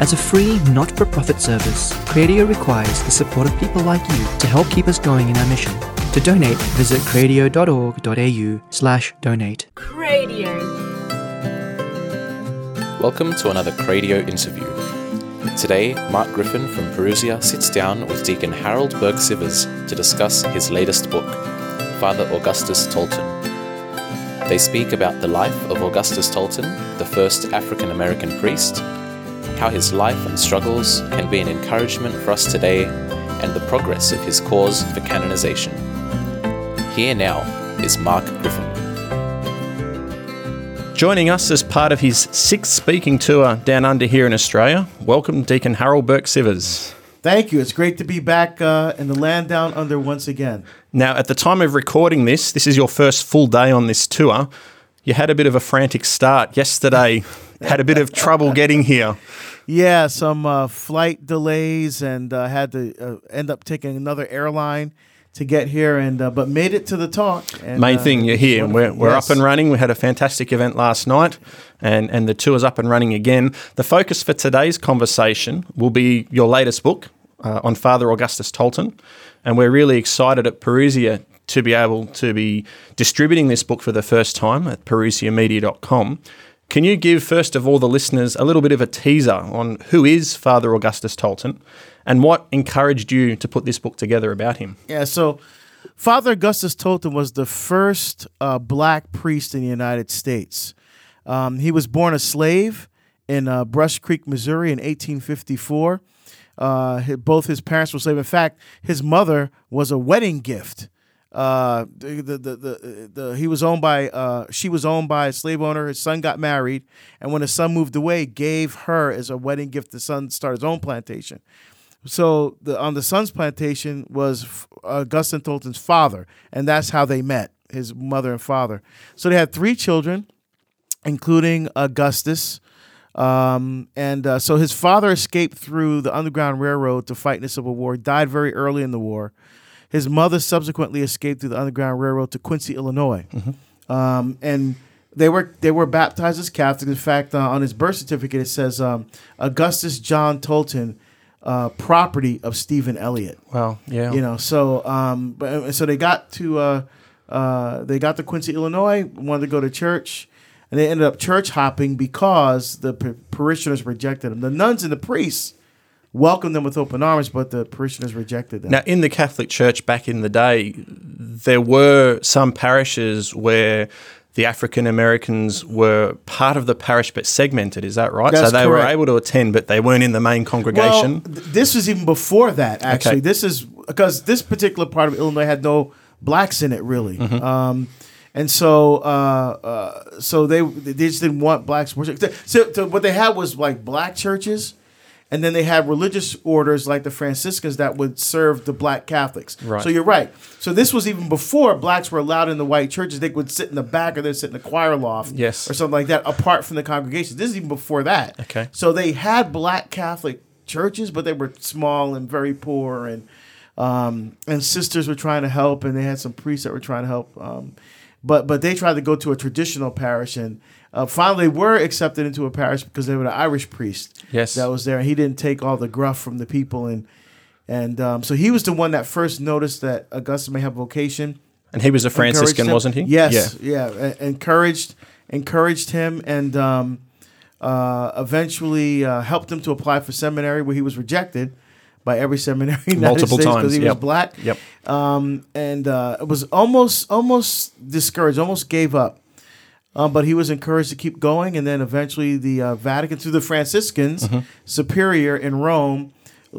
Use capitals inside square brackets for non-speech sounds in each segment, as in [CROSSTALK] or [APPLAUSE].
As a free, not for profit service, Cradio requires the support of people like you to help keep us going in our mission. To donate, visit cradio.org.au slash donate. Cradio. Welcome to another Cradio interview. Today, Mark Griffin from Parousia sits down with Deacon Harold Burke Sivers to discuss his latest book, Father Augustus Tolton. They speak about the life of Augustus Tolton, the first African American priest, how his life and struggles can be an encouragement for us today, and the progress of his cause for canonization. Here now is Mark Griffin. Joining us as part of his sixth speaking tour down under here in Australia, welcome Deacon Harold Burke Sivers. Thank you. It's great to be back uh, in the land down under once again. Now, at the time of recording this, this is your first full day on this tour. You had a bit of a frantic start yesterday, [LAUGHS] had a bit of trouble getting here. Yeah, some uh, flight delays and uh, had to uh, end up taking another airline to get here, and uh, but made it to the talk. And, Main uh, thing, you're here. We're, we're Yes. up and running. We had a fantastic event last night, and, and the tour's up and running again. The focus for today's conversation will be your latest book uh, on Father Augustus Tolton, and we're really excited at Parousia to be able to be distributing this book for the first time at parousiamedia.com. Can you give, first of all, the listeners a little bit of a teaser on who is Father Augustus Tolton and what encouraged you to put this book together about him? Yeah, so Father Augustus Tolton was the first uh, black priest in the United States. Um, he was born a slave in uh, Brush Creek, Missouri in 1854. Uh, both his parents were slaves. In fact, his mother was a wedding gift. Uh, the, the, the, he was owned by, uh, she was owned by a slave owner. His son got married, and when his son moved away, gave her as a wedding gift the son started his own plantation. So the on the son's plantation was Augustine Tolton's father, and that's how they met, his mother and father. So they had three children, including Augustus. Um, and uh, so his father escaped through the Underground Railroad to fight in the Civil War. Died very early in the war. His mother subsequently escaped through the Underground Railroad to Quincy, Illinois. Um, and they were they were baptized as Catholics. In fact, uh, on his birth certificate it says um, Augustus John Tolton, uh, property of Stephen Elliott. Well, yeah. You know, so um, but so they got to uh, uh, they got to Quincy, Illinois. Wanted to go to church, and they ended up church hopping because the pa- parishioners rejected them. The nuns and the priests welcomed them with open arms, but the parishioners rejected them. Now, in the Catholic Church back in the day, there were some parishes where the African Americans were part of the parish but segmented. Is that right? so That's they were able to attend, but they weren't in the main congregation. Well, th- this was even before that. Actually, Okay. this is because this particular part of Illinois had no blacks in it really. Mm-hmm. Um, and so, uh, uh, so they they just didn't want blacks worship. So, so what they had was like black churches, and then they had religious orders like the Franciscans that would serve the black Catholics. Right. So you're right. So this was even before blacks were allowed in the white churches. They would sit in the back or they'd sit in the choir loft, Yes. or something like that, apart from the congregation. This is even before that. Okay. So they had black Catholic churches, but they were small and very poor, and um, and sisters were trying to help, and they had some priests that were trying to help. Um, but but they tried to go to a traditional parish, and uh, finally they were accepted into a parish because they were an Irish priest. Yes. that was there, and he didn't take all the gruff from the people, and and um, so he was the one that first noticed that Augustine may have vocation and he was a Franciscan, wasn't he? Yes, yeah, e- encouraged encouraged him and um, uh, eventually uh, helped him to apply for seminary where he was rejected by every seminary [LAUGHS] the Multiple States times, because he yep. was black. Yep. Um, and uh, it was almost almost discouraged, almost gave up. Um, but he was encouraged to keep going, and then eventually the uh, Vatican, through the Franciscans, Mm-hmm. superior in Rome,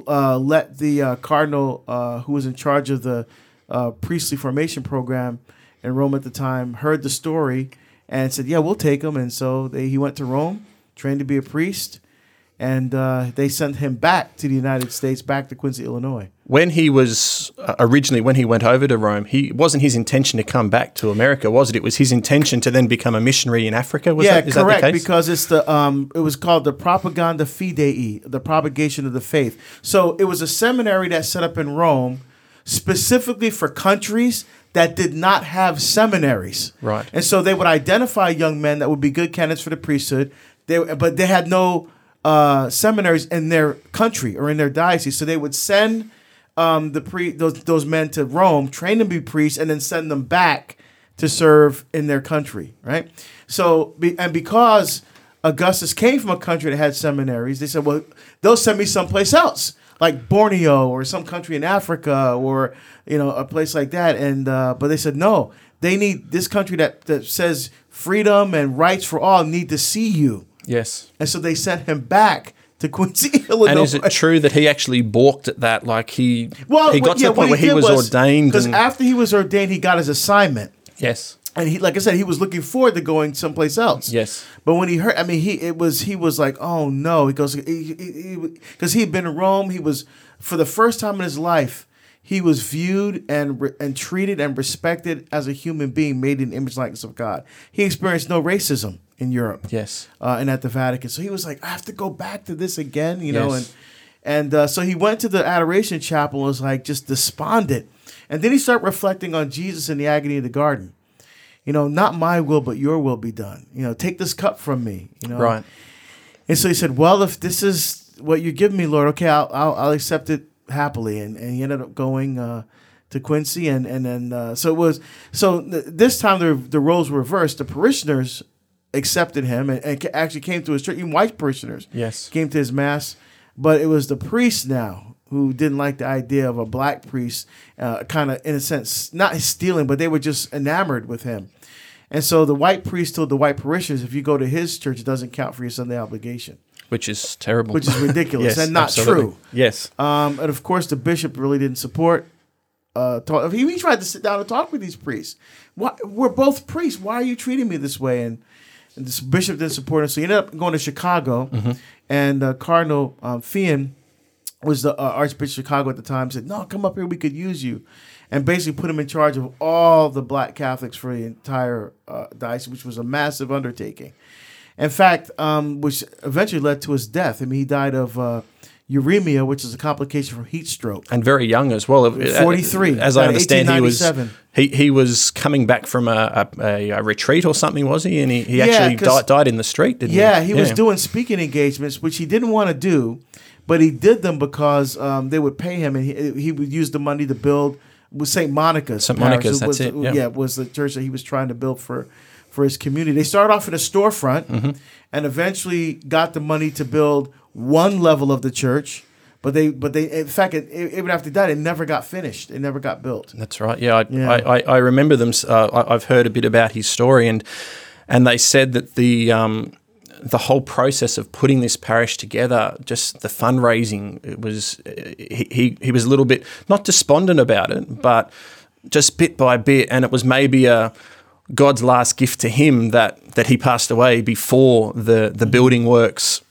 uh, let the uh, cardinal uh, who was in charge of the uh, priestly formation program in Rome at the time heard the story and said, "Yeah, we'll take him." And so they, he went to Rome, trained to be a priest, and uh, they sent him back to the United States, back to Quincy, Illinois. When he was uh, originally, when he went over to Rome, he wasn't his intention to come back to America, was it? It was his intention to then become a missionary in Africa. Was yeah, that, is correct. that the case? Because it's the um, it was called the Propaganda Fidei, the propagation of the faith. So it was a seminary that set up in Rome, specifically for countries that did not have seminaries. Right. And so they would identify young men that would be good candidates for the priesthood. They but they had no uh, seminaries in their country or in their diocese. So they would send um, the pre those those men to Rome, train them to be priests, and then send them back to serve in their country, right? So be, and because Augustus came from a country that had seminaries, they said, well, they'll send me someplace else, like Borneo or some country in Africa or you know a place like that. And uh, but they said no, they need this country that that says freedom and rights for all need to see you, Yes. and so they sent him back to Quincy, Illinois. [LAUGHS] And is it true that he actually balked at that? Like he, Well, he got to yeah, the point where he did was, ordained. because after he was ordained, he got his assignment. yes, and he like I said, he was looking forward to going someplace else. Yes. But when he heard, I mean, he it was he was like, oh no, he goes because he, had been in Rome. He was for the first time in his life, he was viewed and re- and treated and respected as a human being made in the image and likeness of God. He experienced no racism in Europe. yes, Uh, and at the Vatican, so he was like, I have to go back to this again, you know, and and uh, so he went to the Adoration Chapel and was like just despondent, and then he started reflecting on Jesus in the agony of the garden. You know, not my will, but your will be done. You know, take this cup from me. You know, right. And so he said, "Well, if this is what you give me, Lord, okay, I'll I'll, I'll accept it happily." And, and he ended up going uh, to Quincy, and and then uh, so it was so th- this time the the roles were reversed. The parishioners accepted him and, and actually came to his church. Even white parishioners Yes. came to his mass, but it was the priests now who didn't like the idea of a black priest, uh, kind of in a sense not stealing, but they were just enamored with him. And so the white priest told the white parishioners, if you go to his church, it doesn't count for your Sunday obligation, Which is terrible. which is [LAUGHS] ridiculous Yes, and not absolutely. true. Yes. Um, and of course, the bishop really didn't support. Uh, talk, he, he tried to sit down and talk with these priests. Why, we're both priests. Why are you treating me this way? And, and this bishop didn't support him, so he ended up going to Chicago. And uh, Cardinal um, Feehan was the uh, Archbishop of Chicago at the time. Said, "No, come up here. We could use you," and basically put him in charge of all the Black Catholics for the entire uh, diocese, which was a massive undertaking. In fact, um, which eventually led to his death. I mean, he died of uh, uremia, which is a complication from heat stroke. and very young as well. 43, as I uh, understand, he was he, he was coming back from a, a, a retreat or something, was he? And he, he Yeah, actually died, died in the street, didn't he? Yeah, he? was doing speaking engagements, which he didn't want to do, but he did them because um, they would pay him, and he, he would use the money to build with Saint Monica's. St. Monica's, was, that's it, yeah. yeah, was the church that he was trying to build for for his community. They started off in a storefront, Mm-hmm. and eventually got the money to build one level of the church. But they, but they, in fact, it, it, even after that, it never got finished. It never got built. That's right. Yeah, I, Yeah. I, I, I remember them. Uh, I, I've heard a bit about his story, and and they said that the um, the whole process of putting this parish together, just the fundraising, it was he, he he was a little bit not despondent about it, but just bit by bit, and it was maybe a God's last gift to him that that he passed away before the the building works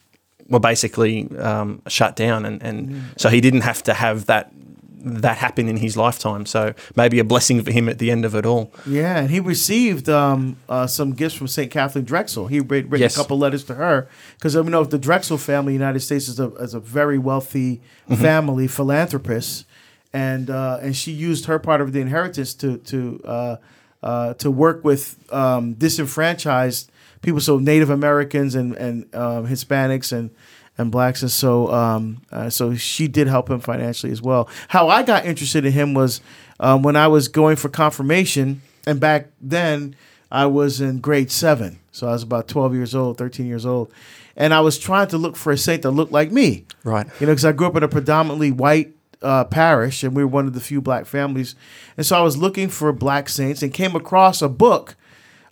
were basically um, shut down, and, and so he didn't have to have that that happen in his lifetime. So maybe a blessing for him at the end of it all. Yeah, and he received um, uh, some gifts from St. Katharine Drexel. He wrote, written Yes. a couple letters to her because I know the Drexel family in the United States is a, is a very wealthy Mm-hmm. family, philanthropist, and uh, and she used her part of the inheritance to to uh, uh, to work with um, disenfranchised people, so Native Americans and and um, Hispanics and and blacks, and so um, uh, so she did help him financially as well. How I got interested in him was um, when I was going for confirmation, and back then I was in grade seven, so I was about twelve years old, thirteen years old, and I was trying to look for a saint that looked like me. Right. You know, because I grew up in a predominantly white uh, parish, and we were one of the few black families, and so I was looking for black saints, and came across a book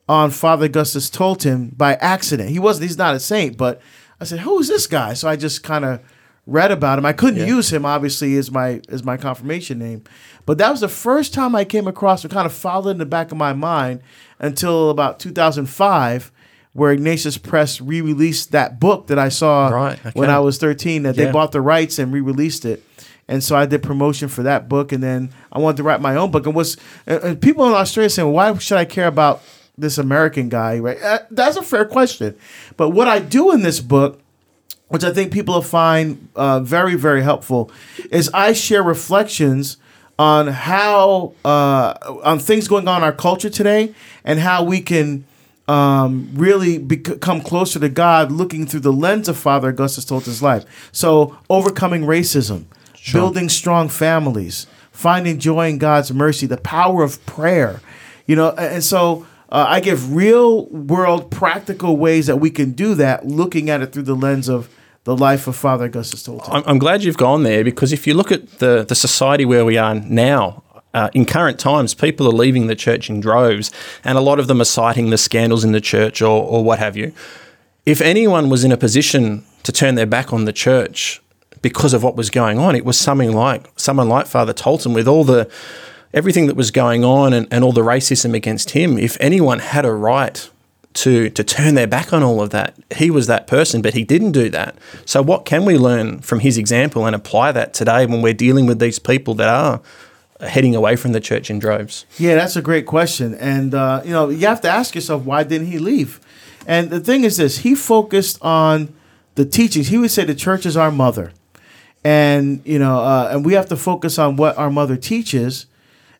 on Father Augustus Tolton by accident. He wasn't. He's not a saint, but I said, "Who is this guy?" So I just kind of read about him. I couldn't Yeah. use him obviously as my as my confirmation name, but that was the first time I came across it. Kind of followed in the back of my mind until about 2005. Where Ignatius Press re-released that book that I saw Right, when. I was 13, that they bought the rights and re-released it, and so I did promotion for that book, and then I wanted to write my own book. And was and, and people in Australia saying, "Why should I care about this American guy?" Right? Uh, that's a fair question. But what I do in this book, which I think people will find uh, very very helpful, is I share reflections on how uh, on things going on in our culture today, and how we can um, really become closer to God, looking through the lens of Father Augustus Tolton's life. So, overcoming racism, building strong families, finding joy in God's mercy, the power of prayer, you know, and so. Uh, I give real world practical ways that we can do that, looking at it through the lens of the life of Father Augustus Tolton. I'm, I'm glad you've gone there because if you look at the, the society where we are now, uh, in current times, people are leaving the church in droves, and a lot of them are citing the scandals in the church or, or what have you. If anyone was in a position to turn their back on the church because of what was going on, it was something like someone like Father Tolton with all the everything that was going on and, and all the racism against him. If anyone had a right to to turn their back on all of that. He was that person, but he didn't do that. So what can we learn from his example and apply that today when we're dealing with these people that are heading away from the church in droves? Yeah, that's a great question, and uh, you know you have to ask yourself why didn't he leave? And the thing is this: he focused on the teachings. He would say the church is our mother, and you know, uh, and we have to focus on what our mother teaches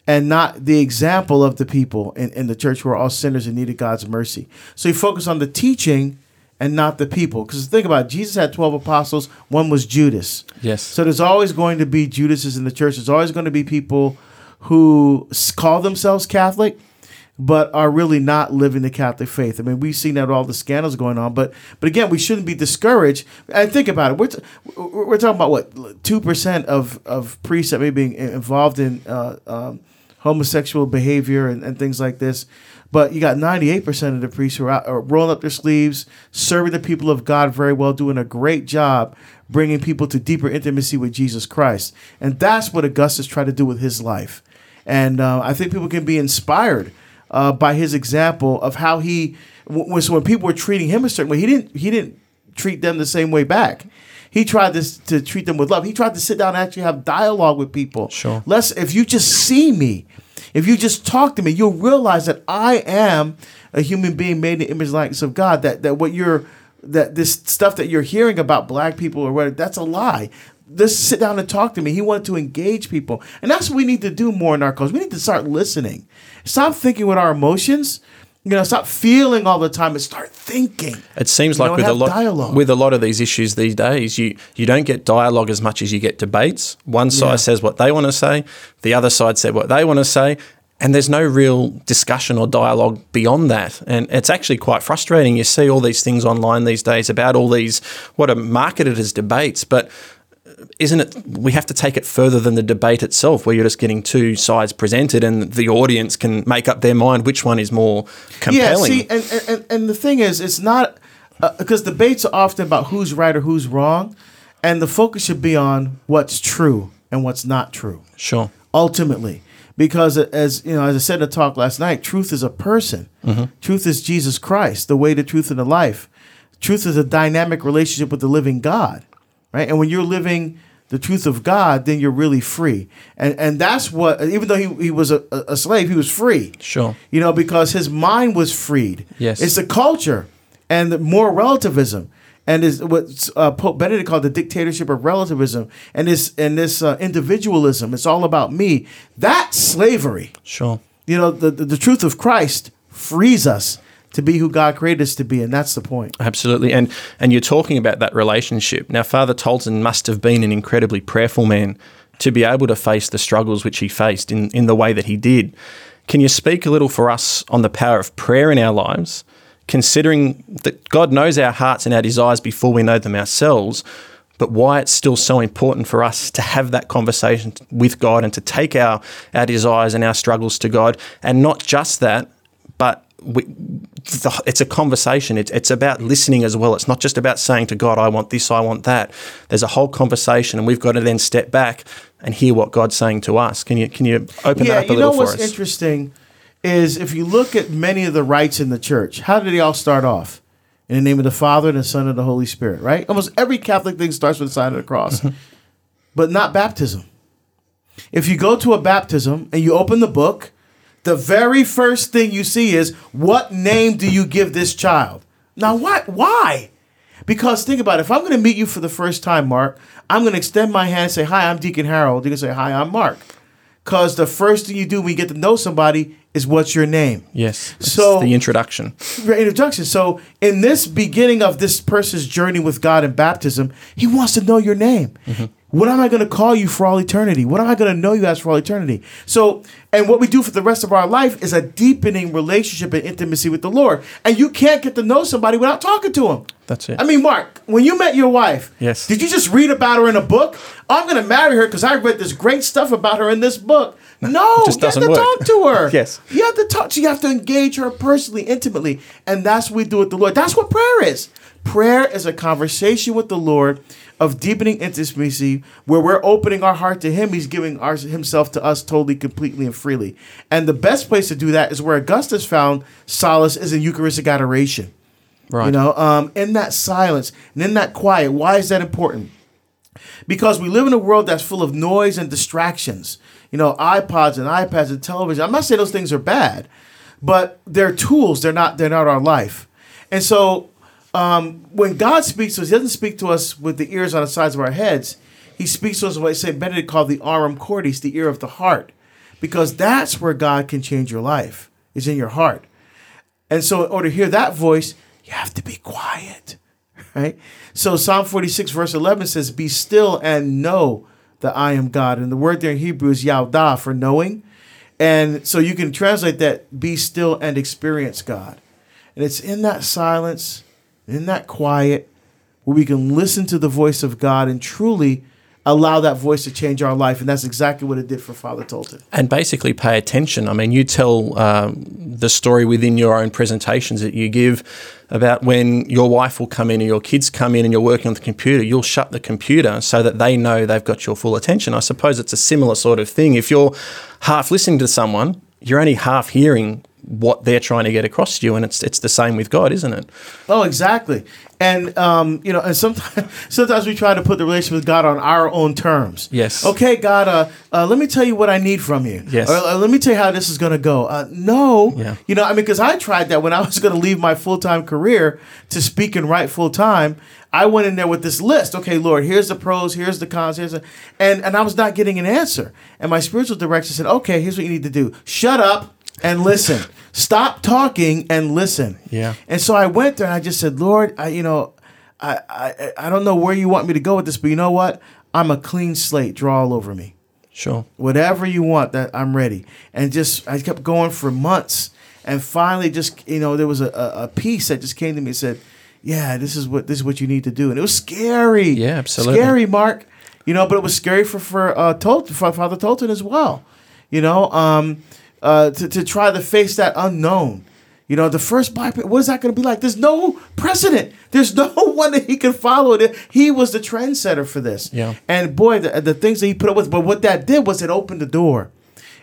and not the example of the people in, in the church who are all sinners and needed God's mercy. So he focused on the teaching and not the people. Because think about it, Jesus had 12 apostles, one was Judas. Yes. So there's always going to be Judases in the church. There's always going to be people who call themselves Catholic, but are really not living the Catholic faith. I mean, we've seen that all the scandals going on, but but again, we shouldn't be discouraged. And think about it. We're, t- we're talking about what two percent of of priests that may be involved in uh, um, homosexual behavior and, and things like this. But you got 98% of the priests who are, out, are rolling up their sleeves, serving the people of God very well, doing a great job bringing people to deeper intimacy with Jesus Christ. And that's what Augustus tried to do with his life. And uh, I think people can be inspired uh, by his example of how he, so when people were treating him a certain way, he didn't, he didn't treat them the same way back. He tried to, to treat them with love. He tried to sit down and actually have dialogue with people. Sure. Less if you just see me, if you just talk to me, you'll realize that I am a human being made in the image and likeness of God. That that what you're that this stuff that you're hearing about black people or whatever, that's a lie. Just sit down and talk to me. He wanted to engage people. And that's what we need to do more in our culture. We need to start listening. Stop thinking with our emotions you know, stop feeling all the time and start thinking. It seems You like know, with a lot dialogue. with a lot of these issues these days, you you don't get dialogue as much as you get debates. One side Yeah. says what they want to say, the other side said what they want to say, and there's no real discussion or dialogue beyond that. And it's actually quite frustrating. You see all these things online these days about all these what are marketed as debates, but isn't it we have to take it further than the debate itself where you're just getting two sides presented and the audience can make up their mind which one is more compelling Yeah, see, and, and, and the thing is, it's not uh, because debates are often about who's right or who's wrong, and the focus should be on what's true and what's not true. sure Ultimately, because uh, as you know, as I said in the talk last night, truth is a person. Mm-hmm. Truth is Jesus Christ, the way, the truth, and the life. Truth is a dynamic relationship with the living God, right? And when you're living the truth of God, then you're really free. And and that's what, even though he, he was a, a slave, he was free. Sure. You know, because his mind was freed. Yes. It's the culture and the more relativism. And is what uh, Pope Benedict called the dictatorship of relativism, and this and this uh, individualism. It's all about me. That's slavery. sure You know, the, the the truth of Christ frees us to be who God created us to be, and that's the point. Absolutely. And and you're talking about that relationship. Now Father Tolton must have been an incredibly prayerful man to be able to face the struggles which he faced in, in the way that he did. Can you speak a little for us on the power of prayer in our lives, considering that God knows our hearts and our desires before we know them ourselves, but why it's still so important for us to have that conversation with God and to take our, our desires and our struggles to God, and not just that, but we, the, it's a conversation. It's, it's about listening as well. It's not just about saying to God, I want this, I want that. There's a whole conversation, and we've got to then step back and hear what God's saying to us. Can you can you open yeah, that up a little for us? you know what's interesting is if you look at many of the rites in the church, how did they all start off? In the name of the Father and the Son and the Holy Spirit, right? Almost every Catholic thing starts with the sign of the cross, Mm-hmm. but not baptism. If you go to a baptism and you open the book, the very first thing you see is what name do you give this child? Now, what? Why? Because think about it. If I'm going to meet you for the first time, Mark, I'm going to extend my hand and say, "Hi, I'm Deacon Harold." You can say, "Hi, I'm Mark." Because the first thing you do when you get to know somebody is what's your name? Yes. So- the introduction. Your introduction. So in this beginning of this person's journey with God in baptism, he wants to know your name. Mm-hmm. What am I going to call you for all eternity? What am I going to know you as for all eternity? So, and what we do for the rest of our life is a deepening relationship and intimacy with the Lord. And you can't get to know somebody without talking to him. That's it. I mean, Mark, when you met your wife, Yes. did you just read about her in a book? I'm going to marry her because I read this great stuff about her in this book. No, you have to work. talk to her. [LAUGHS] Yes. You have to talk. You have to engage her personally, intimately, and that's what we do with the Lord. That's what prayer is. Prayer is a conversation with the Lord of deepening intimacy, where we're opening our heart to Him. He's giving our, Himself to us totally, completely, and freely. And the best place to do that is where Augustus found solace is in Eucharistic adoration. Right. You know, um, in that silence and in that quiet. Why is that important? Because we live in a world that's full of noise and distractions. You know, iPods and iPads and television. I'm not saying those things are bad, but they're tools. They're not. They're not our life. And so, um, when God speaks to us, He doesn't speak to us with the ears on the sides of our heads. He speaks to us what Saint Benedict called the aurem cordis, the ear of the heart, because that's where God can change your life. Is in your heart. And so, in order to hear that voice, you have to be quiet, right? So, Psalm 46, verse 11 says, Be still and know that I am God. And the word there in Hebrew is yaudah for knowing. And so, you can translate that, be still and experience God. And it's in that silence, in that quiet, where we can listen to the voice of God and truly allow that voice to change our life. And that's exactly what it did for Father Tolton. and basically pay attention. I mean, you tell um, the story within your own presentations that you give about when your wife will come in or your kids come in and you're working on the computer, you'll shut the computer so that they know they've got your full attention. I suppose it's a similar sort of thing. If you're half listening to someone, you're only half hearing what they're trying to get across to you, and it's it's the same with God, isn't it? Oh, exactly. And um, you know, and sometimes [LAUGHS] sometimes we try to put the relationship with God on our own terms. Yes. Okay, God. Uh, uh, let me tell you what I need from you. Yes. Or uh, let me tell you how this is going to go. Uh, no. Yeah. You know, I mean, because I tried that when I [LAUGHS] was going to leave my full time career to speak and write full time. I went in there with this list. Okay, Lord, here's the pros, here's the cons, here's the, and and I was not getting an answer. And my spiritual director said, "Okay, here's what you need to do: shut up and listen. Stop talking and listen." Yeah. And so I went there and I just said, Lord, I, you know, I, I, I don't know where you want me to go with this, but you know what? I'm a clean slate. Draw all over me. Sure. Whatever you want, that I'm ready. And just I kept going for months, and finally, just you know, there was a, a, piece that just came to me and said, "Yeah, this is what this is what you need to do." And it was scary. Yeah, absolutely. Scary, Mark. You know, but it was scary for for uh, Tolton, for Father Tolton as well. You know, um, uh, to to try to face that unknown. You know, the first black what is that going to be like? There's no precedent. There's no [LAUGHS] one that he can follow. He was the trendsetter for this. Yeah. And boy, the, the things that he put up with, but what that did was it opened the door.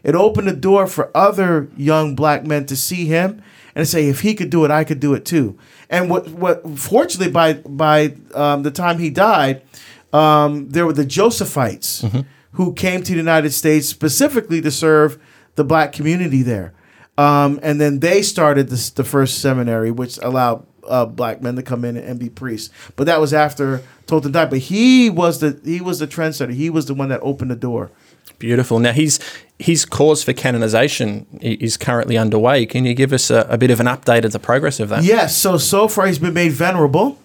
It opened the door for other young black men to see him and say, if he could do it, I could do it too. And what, what fortunately, by by um, the time he died, um, there were the Josephites who came to the United States specifically to serve the black community there. Um, and then they started this, the first seminary, which allowed uh, black men to come in and be priests. But that was after Tolton died. But he was the he was the trendsetter. He was the one that opened the door. Beautiful. Now, his his cause for canonization is currently underway. Can you give us a, a bit of an update of the progress of that? Yes. So so far he's been made venerable,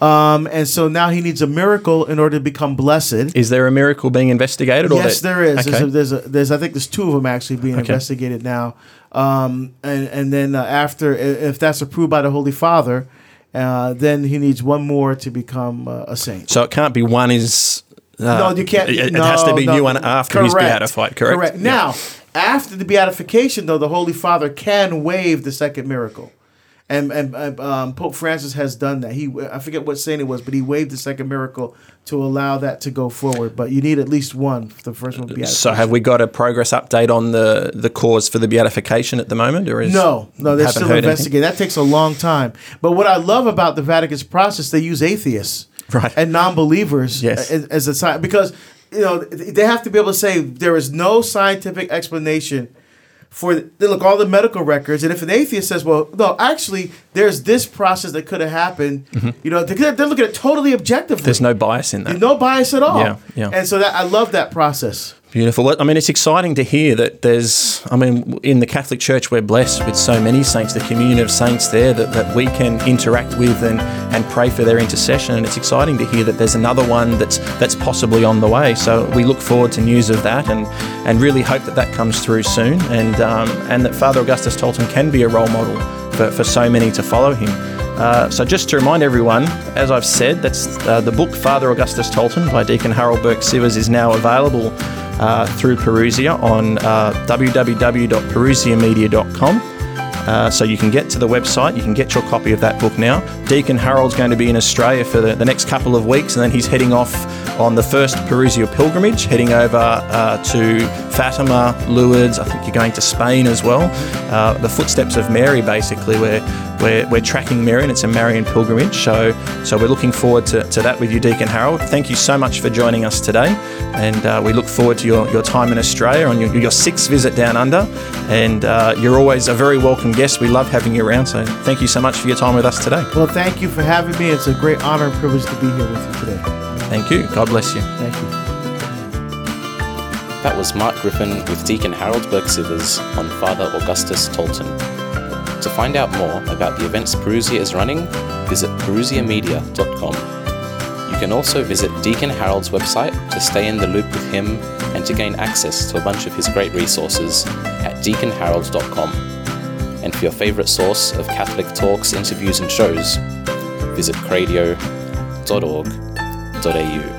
um, and so now he needs a miracle in order to become blessed. Is there a miracle being investigated? Or Yes, that- there is. Okay. There's, a, there's, a, there's, I think there's two of them actually being Okay. investigated now. Um, and and then uh, after, if that's approved by the Holy Father, uh, then he needs one more to become uh, a saint. so it can't be one is. Uh, no, you can't. It, it has to be no. you one after he's Correct. beatified. Correct. Yeah. Now, after the beatification, though, the Holy Father can waive the second miracle. And, and um, Pope Francis has done that. He I forget what saint it was, but he waived the second miracle to allow that to go forward. But you need at least one. The first one So have we got a progress update on the the cause for the beatification at the moment, or is No, no, they're still heard anything? investigating. That takes a long time. But what I love about the Vatican's process, they use atheists Right. and non-believers Yes. as, as a sign because you know they have to be able to say there is no scientific explanation for they look all the medical records, and if an atheist says, "Well, no, actually, there's this process that could have happened," you know, they're, they're looking at it totally objectively. Mm-hmm. There's no bias in that. no bias at all. Yeah, Yeah. And so that I love that process. Beautiful. I mean, it's exciting to hear that there's, I mean, in the Catholic Church, we're blessed with so many saints, the communion of saints there that, that we can interact with and, and pray for their intercession. And it's exciting to hear that there's another one that's that's possibly on the way. So we look forward to news of that and, and really hope that that comes through soon and, um, and that Father Augustus Tolton can be a role model for, for so many to follow him. Uh, so just to remind everyone, as I've said, that's uh, the book Father Augustus Tolton by Deacon Harold Burke Sivers is now available uh, through Parousia on uh, www.parousiamedia.com. Uh, so you can get to the website, you can get your copy of that book now. Deacon Harold's going to be in Australia for the, the next couple of weeks, and then he's heading off on the first Parousia pilgrimage, heading over uh, to Fatima, Lourdes. I think you're going to Spain as well. Uh, the footsteps of Mary, basically. We're, we're, we're tracking Mary, and it's a Marian pilgrimage. So, so we're looking forward to, to that with you, Deacon Harold. Thank you so much for joining us today, and uh, we look forward to your, your time in Australia on your, your sixth visit down under. And uh, you're always a very welcome guest. We love having you around. So, thank you so much for your time with us today. Well, thank you for having me. It's a great honor and privilege to be here with you today. Thank you. God bless you. Thank you. That was Mark Griffin with Deacon Harold Burke Sivers on Father Augustus Tolton. To find out more about the events Parousia is running, visit parousiamedia.com. You can also visit Deacon Harold's website to stay in the loop with him and to gain access to a bunch of his great resources at deaconharold.com. And for your favourite source of Catholic talks, interviews, and shows, visit cradio.org.au.